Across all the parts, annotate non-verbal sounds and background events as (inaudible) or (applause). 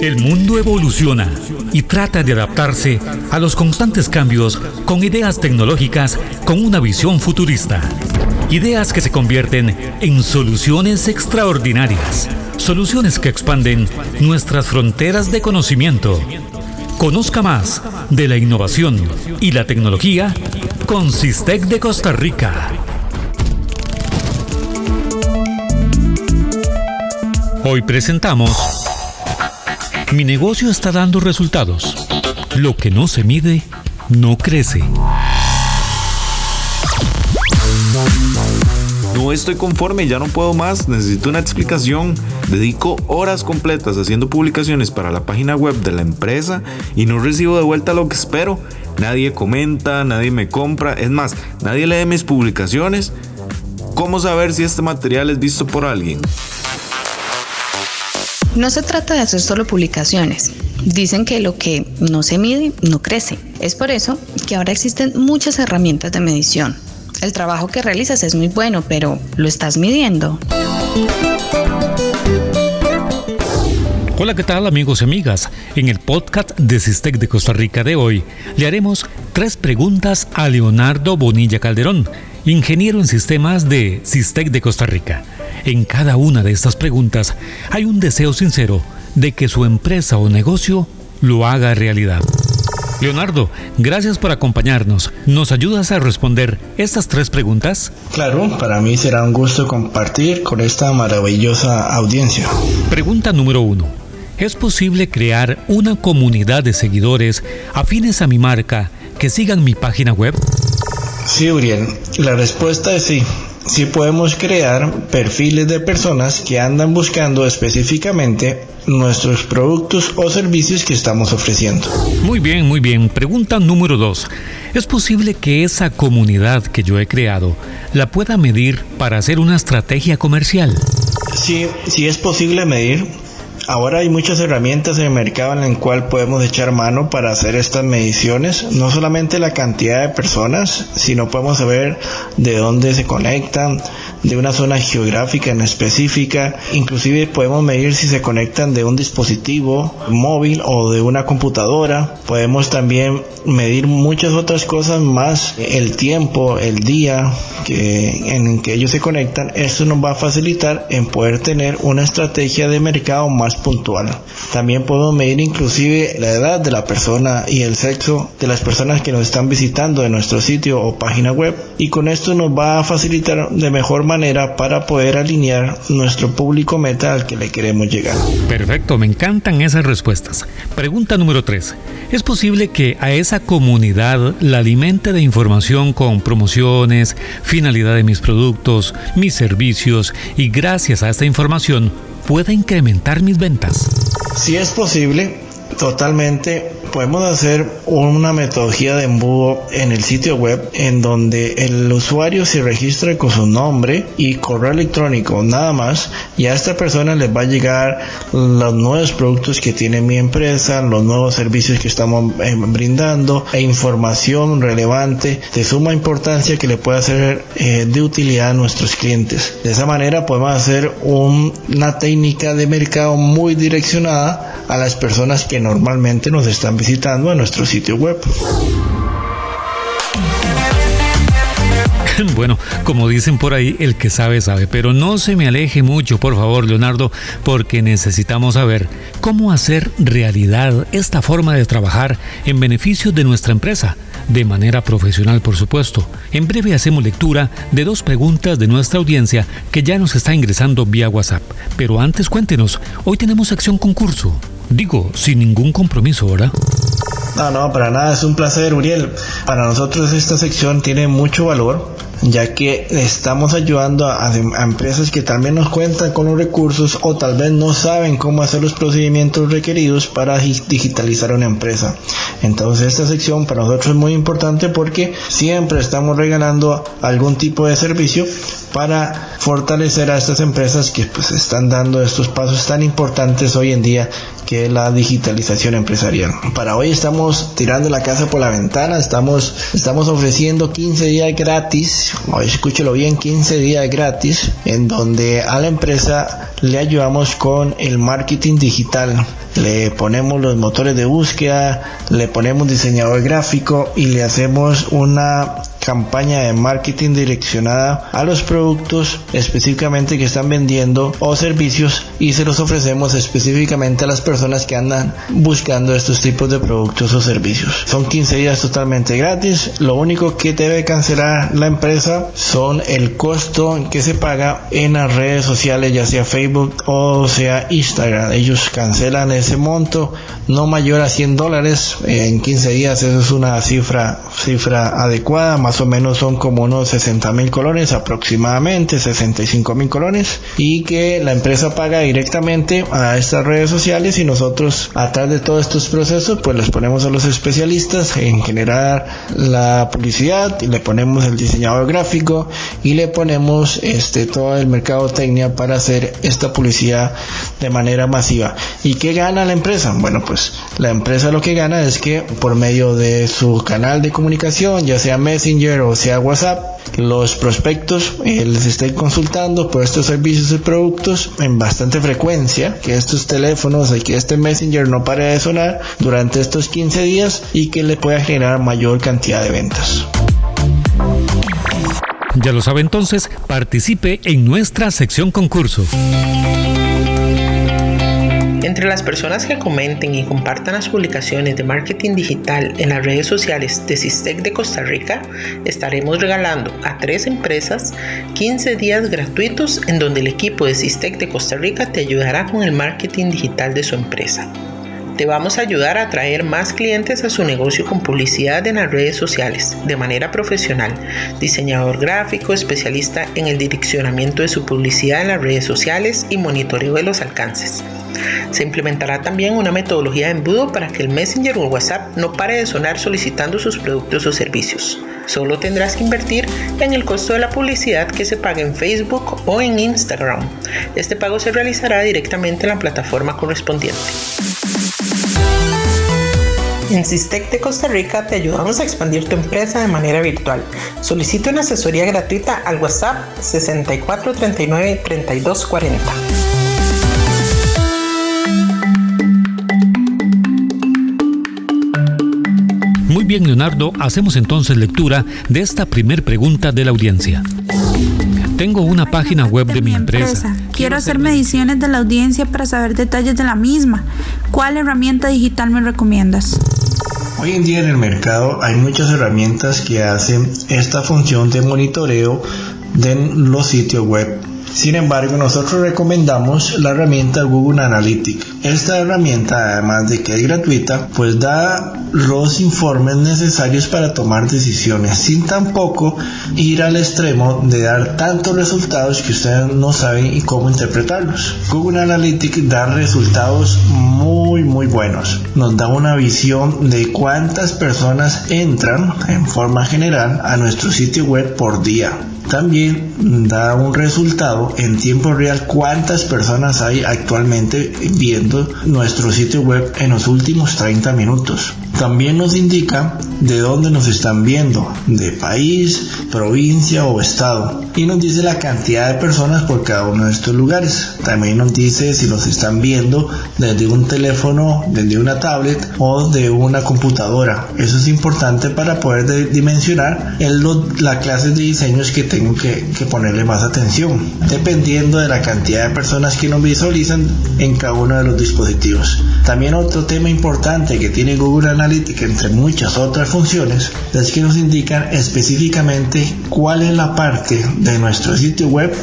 El mundo evoluciona y trata de adaptarse a los constantes cambios con ideas tecnológicas con una visión futurista. Ideas que se convierten en soluciones extraordinarias. Soluciones que expanden nuestras fronteras de conocimiento. Conozca más de la innovación y la tecnología con Sistec de Costa Rica. Hoy presentamos Mi negocio está dando resultados. Lo que no se mide, no crece. No estoy conforme, ya no puedo más, necesito una explicación. Dedico horas completas haciendo publicaciones para la página web de la empresa y no recibo de vuelta lo que espero. Nadie comenta, nadie me compra, es más, nadie lee mis publicaciones. ¿Cómo saber si este material es visto por alguien? No se trata de hacer solo publicaciones. Dicen que lo que no se mide no crece. Es por eso que ahora existen muchas herramientas de medición. El trabajo que realizas es muy bueno, pero ¿lo estás midiendo? Hola, ¿qué tal amigos y amigas? En el podcast de Sistec de Costa Rica de hoy le haremos tres preguntas a Leonardo Bonilla Calderón, ingeniero en sistemas de Sistec de Costa Rica. En cada una de estas preguntas hay un deseo sincero de que su empresa o negocio lo haga realidad. Leonardo, gracias por acompañarnos. ¿Nos ayudas a responder estas tres preguntas? Claro, para mí será un gusto compartir con esta maravillosa audiencia. Pregunta número uno. ¿Es posible crear una comunidad de seguidores afines a mi marca que sigan mi página web? Sí, Uriel, la respuesta es sí sí podemos crear perfiles de personas que andan buscando específicamente nuestros productos o servicios que estamos ofreciendo. Muy bien, muy bien. Pregunta número dos. ¿Es posible que esa comunidad que yo he creado la pueda medir para hacer una estrategia comercial? Sí, sí es posible medir Ahora hay muchas herramientas en el mercado en el cual podemos echar mano para hacer estas mediciones, no solamente la cantidad de personas, sino podemos saber de dónde se conectan, de una zona geográfica en específica, inclusive podemos medir si se conectan de un dispositivo móvil o de una computadora, podemos también medir muchas otras cosas más, el tiempo, el día que, en que ellos se conectan, esto nos va a facilitar en poder tener una estrategia de mercado más puntual. También podemos medir inclusive la edad de la persona y el sexo de las personas que nos están visitando en nuestro sitio o página web y con esto nos va a facilitar de mejor manera para poder alinear nuestro público meta al que le queremos llegar. Perfecto, me encantan esas respuestas. Pregunta número 3. ¿Es posible que a esa comunidad la alimente de información con promociones, finalidad de mis productos, mis servicios y gracias a esta información pueda incrementar mis ventas? Si es posible, totalmente podemos hacer una metodología de embudo en el sitio web en donde el usuario se registre con su nombre y correo electrónico nada más y a esta persona les va a llegar los nuevos productos que tiene mi empresa, los nuevos servicios que estamos eh, brindando e información relevante de suma importancia que le puede ser eh, de utilidad a nuestros clientes. De esa manera podemos hacer una técnica de mercado muy direccionada a las personas que normalmente nos están visitando a nuestro sitio web. (laughs) Bueno, como dicen por ahí, el que sabe sabe, pero no se me aleje mucho, por favor, Leonardo, porque necesitamos saber cómo hacer realidad esta forma de trabajar en beneficio de nuestra empresa, de manera profesional, por supuesto. En breve hacemos lectura de dos preguntas de nuestra audiencia que ya nos está ingresando vía WhatsApp. Pero antes cuéntenos, hoy tenemos acción concurso. Digo, sin ningún compromiso, ¿verdad? No, no, para nada, es un placer, Uriel. Para nosotros esta sección tiene mucho valor ya que estamos ayudando a, empresas que también nos cuentan con los recursos o tal vez no saben cómo hacer los procedimientos requeridos para digitalizar una empresa. Entonces esta sección para nosotros es muy importante porque siempre estamos regalando algún tipo de servicio para fortalecer a estas empresas que pues están dando estos pasos tan importantes hoy en día que es la digitalización empresarial. Para hoy estamos tirando la casa por la ventana, estamos, estamos ofreciendo 15 días gratis, escúchelo bien, 15 días gratis, en donde a la empresa le ayudamos con el marketing digital le ponemos los motores de búsqueda, le ponemos diseñador gráfico y le hacemos una campaña de marketing direccionada a los productos específicamente que están vendiendo o servicios y se los ofrecemos específicamente a las personas que andan buscando estos tipos de productos o servicios. Son 15 días totalmente gratis. Lo único que debe cancelar la empresa son el costo que se paga en las redes sociales, ya sea Facebook o sea Instagram. Ellos cancelan ese monto no mayor a 100 dólares en 15 días. Eso es una cifra, cifra adecuada. Más o menos son como unos 60 mil colones aproximadamente, 65 mil colones. Y que la empresa paga directamente a estas redes sociales y nosotros atrás de todos estos procesos pues les ponemos a los especialistas en generar la publicidad y le ponemos el diseñador gráfico y le ponemos este todo el mercado técnica para hacer esta publicidad de manera masiva. ¿Y qué gana la empresa? Bueno, pues la empresa lo que gana es que por medio de su canal de comunicación, ya sea Messenger o sea WhatsApp, los prospectos eh, les estén consultando por estos servicios y productos en bastante frecuencia, que estos teléfonos y que este Messenger no pare de sonar durante estos 15 días y que le pueda generar mayor cantidad de ventas. Ya lo sabe entonces, participe en nuestra sección concurso. Entre las personas que comenten y compartan las publicaciones de marketing digital en las redes sociales de Sistec de Costa Rica, estaremos regalando a tres empresas 15 días gratuitos en donde el equipo de Sistec de Costa Rica te ayudará con el marketing digital de su empresa. Te vamos a ayudar a atraer más clientes a su negocio con publicidad en las redes sociales de manera profesional. Diseñador gráfico, especialista en el direccionamiento de su publicidad en las redes sociales y monitoreo de los alcances. Se implementará también una metodología de embudo para que el Messenger o WhatsApp no pare de sonar solicitando sus productos o servicios. Solo tendrás que invertir en el costo de la publicidad que se paga en Facebook o en Instagram. Este pago se realizará directamente en la plataforma correspondiente. En Sistec de Costa Rica te ayudamos a expandir tu empresa de manera virtual. Solicita una asesoría gratuita al WhatsApp 6439 3240. Muy bien, Leonardo, hacemos entonces lectura de esta primer pregunta de la audiencia. Tengo una página web de mi empresa. Quiero hacer mediciones de la audiencia para saber detalles de la misma. ¿Cuál herramienta digital me recomiendas? Hoy en día en el mercado hay muchas herramientas que hacen esta función de monitoreo de los sitios web sin embargo, nosotros recomendamos la herramienta Google Analytics. Esta herramienta, además de que es gratuita, pues da los informes necesarios para tomar decisiones, sin tampoco ir al extremo de dar tantos resultados que ustedes no saben y cómo interpretarlos. Google Analytics da resultados muy muy buenos. Nos da una visión de cuántas personas entran en forma general a nuestro sitio web por día también da un resultado en tiempo real cuántas personas hay actualmente viendo nuestro sitio web en los últimos 30 minutos. También nos indica de dónde nos están viendo, de país, provincia o estado. Y nos dice la cantidad de personas por cada uno de estos lugares. También nos dice si nos están viendo desde un teléfono, desde una tablet o de una computadora. Eso es importante para poder dimensionar el, la clase de diseños que tengo que ponerle más atención, dependiendo de la cantidad de personas que nos visualizan en cada uno de los dispositivos. También otro tema importante que tiene Google Analytics, entre muchas otras funciones, es que nos indican específicamente cuál es la parte de nuestro sitio web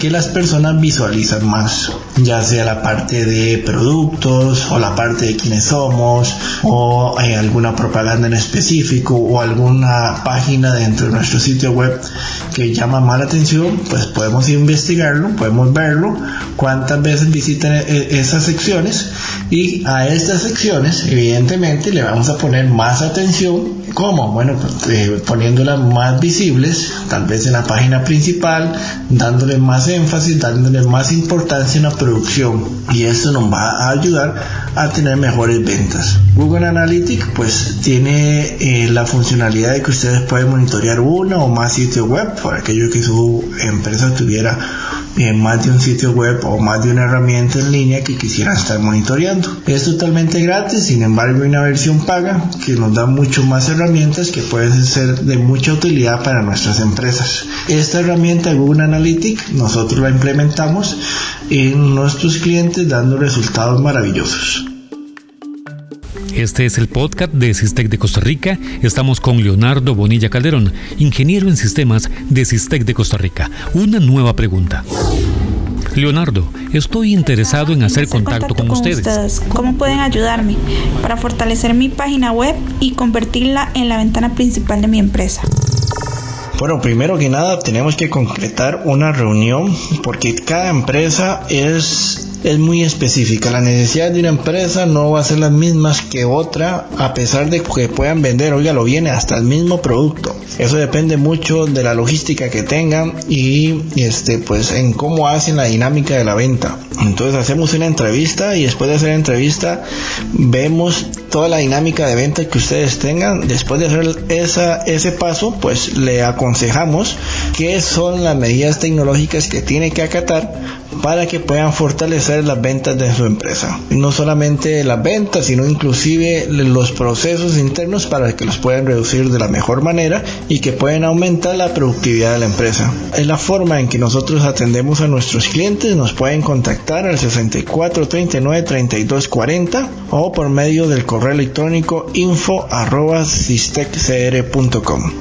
que las personas visualizan más, ya sea la parte de productos o la parte de quiénes somos o hay alguna propaganda en específico o alguna página dentro de nuestro sitio web que llama más la atención, pues podemos investigarlo, podemos verlo, cuántas veces visitan e-, e-, esas secciones y a estas secciones evidentemente le vamos a poner más atención ¿Cómo? Bueno, pues, eh, poniéndolas más visibles, tal vez en la página principal, dándole más énfasis, dándole más importancia a la producción y esto nos va a ayudar a tener mejores ventas. Google Analytics pues tiene eh, la funcionalidad de que ustedes pueden monitorear uno o más sitios web para aquello que su empresa tuviera más de un sitio web o más de una herramienta en línea que quisiera estar monitoreando. Es totalmente gratis, sin embargo hay una versión paga que nos da mucho más herramientas que pueden ser de mucha utilidad para nuestras empresas. Esta herramienta Google Analytics nosotros la implementamos en nuestros clientes dando resultados maravillosos. Este es el podcast de Sistec de Costa Rica. Estamos con Leonardo Bonilla Calderón, ingeniero en sistemas de Sistec de Costa Rica. Una nueva pregunta. Leonardo, estoy interesado en hacer contacto, con, ustedes. ¿Cómo pueden ayudarme para fortalecer mi página web y convertirla en la ventana principal de mi empresa? Bueno, primero que nada tenemos que concretar una reunión porque cada empresa es es muy específica. La necesidad de una empresa no va a ser las mismas que otra, a pesar de que puedan vender, oiga, lo viene hasta el mismo producto. Eso depende mucho de la logística que tengan y este pues en cómo hacen la dinámica de la venta. Entonces hacemos una entrevista y después de hacer la entrevista vemos toda la dinámica de venta que ustedes tengan. Después de hacer esa, ese paso, pues le aconsejamos qué son las medidas tecnológicas que tiene que acatar para que puedan fortalecer las ventas de su empresa. No solamente las ventas, sino inclusive los procesos internos para que los puedan reducir de la mejor manera y que pueden aumentar la productividad de la empresa. Es la forma en que nosotros atendemos a nuestros clientes. Nos pueden contactar al 64 39 32 40 o por medio del correo electrónico info arroba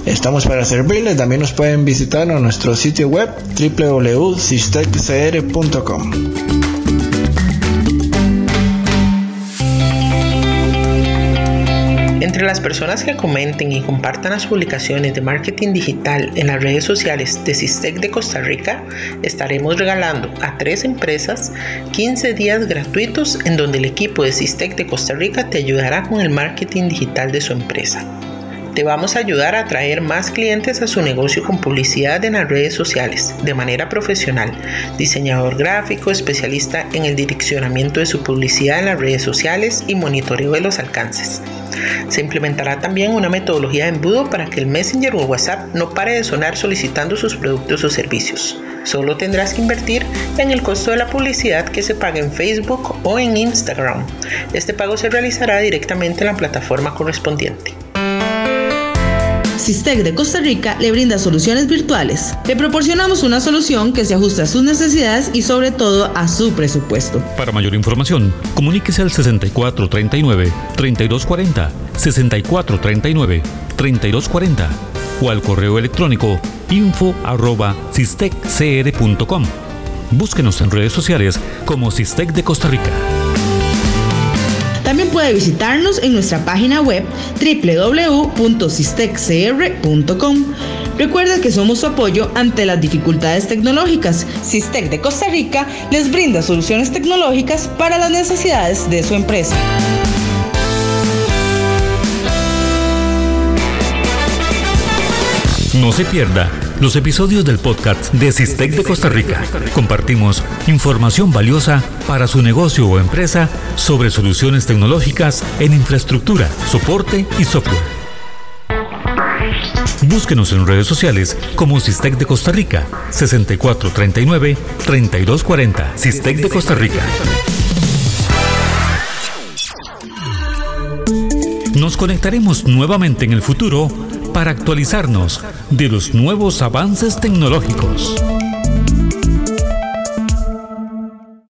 Estamos para servirles. También nos pueden visitar a nuestro sitio web www.sisteccr.com entre las personas que comenten y compartan las publicaciones de marketing digital en las redes sociales de Sistec de Costa Rica, estaremos regalando a tres empresas 15 días gratuitos en donde el equipo de Sistec de Costa Rica te ayudará con el marketing digital de su empresa. Te vamos a ayudar a atraer más clientes a su negocio con publicidad en las redes sociales de manera profesional. Diseñador gráfico, especialista en el direccionamiento de su publicidad en las redes sociales y monitoreo de los alcances. Se implementará también una metodología de embudo para que el Messenger o WhatsApp no pare de sonar solicitando sus productos o servicios. Solo tendrás que invertir en el costo de la publicidad que se paga en Facebook o en Instagram. Este pago se realizará directamente en la plataforma correspondiente. Sistec de Costa Rica le brinda soluciones virtuales. Le proporcionamos una solución que se ajuste a sus necesidades y sobre todo a su presupuesto. Para mayor información, comuníquese al 6439-3240, 6439-3240 o al correo electrónico info arroba Búsquenos en redes sociales como Sistec de Costa Rica. También puede visitarnos en nuestra página web www.cisteccr.com. Recuerda que somos su apoyo ante las dificultades tecnológicas. Sistec de Costa Rica les brinda soluciones tecnológicas para las necesidades de su empresa. No se pierda los episodios del podcast de Sistec de Costa Rica. Compartimos información valiosa para su negocio o empresa sobre soluciones tecnológicas en infraestructura, soporte y software. Búsquenos en redes sociales como Sistec de Costa Rica 6439-3240 Sistec de Costa Rica. Nos conectaremos nuevamente en el futuro para actualizarnos de los nuevos avances tecnológicos.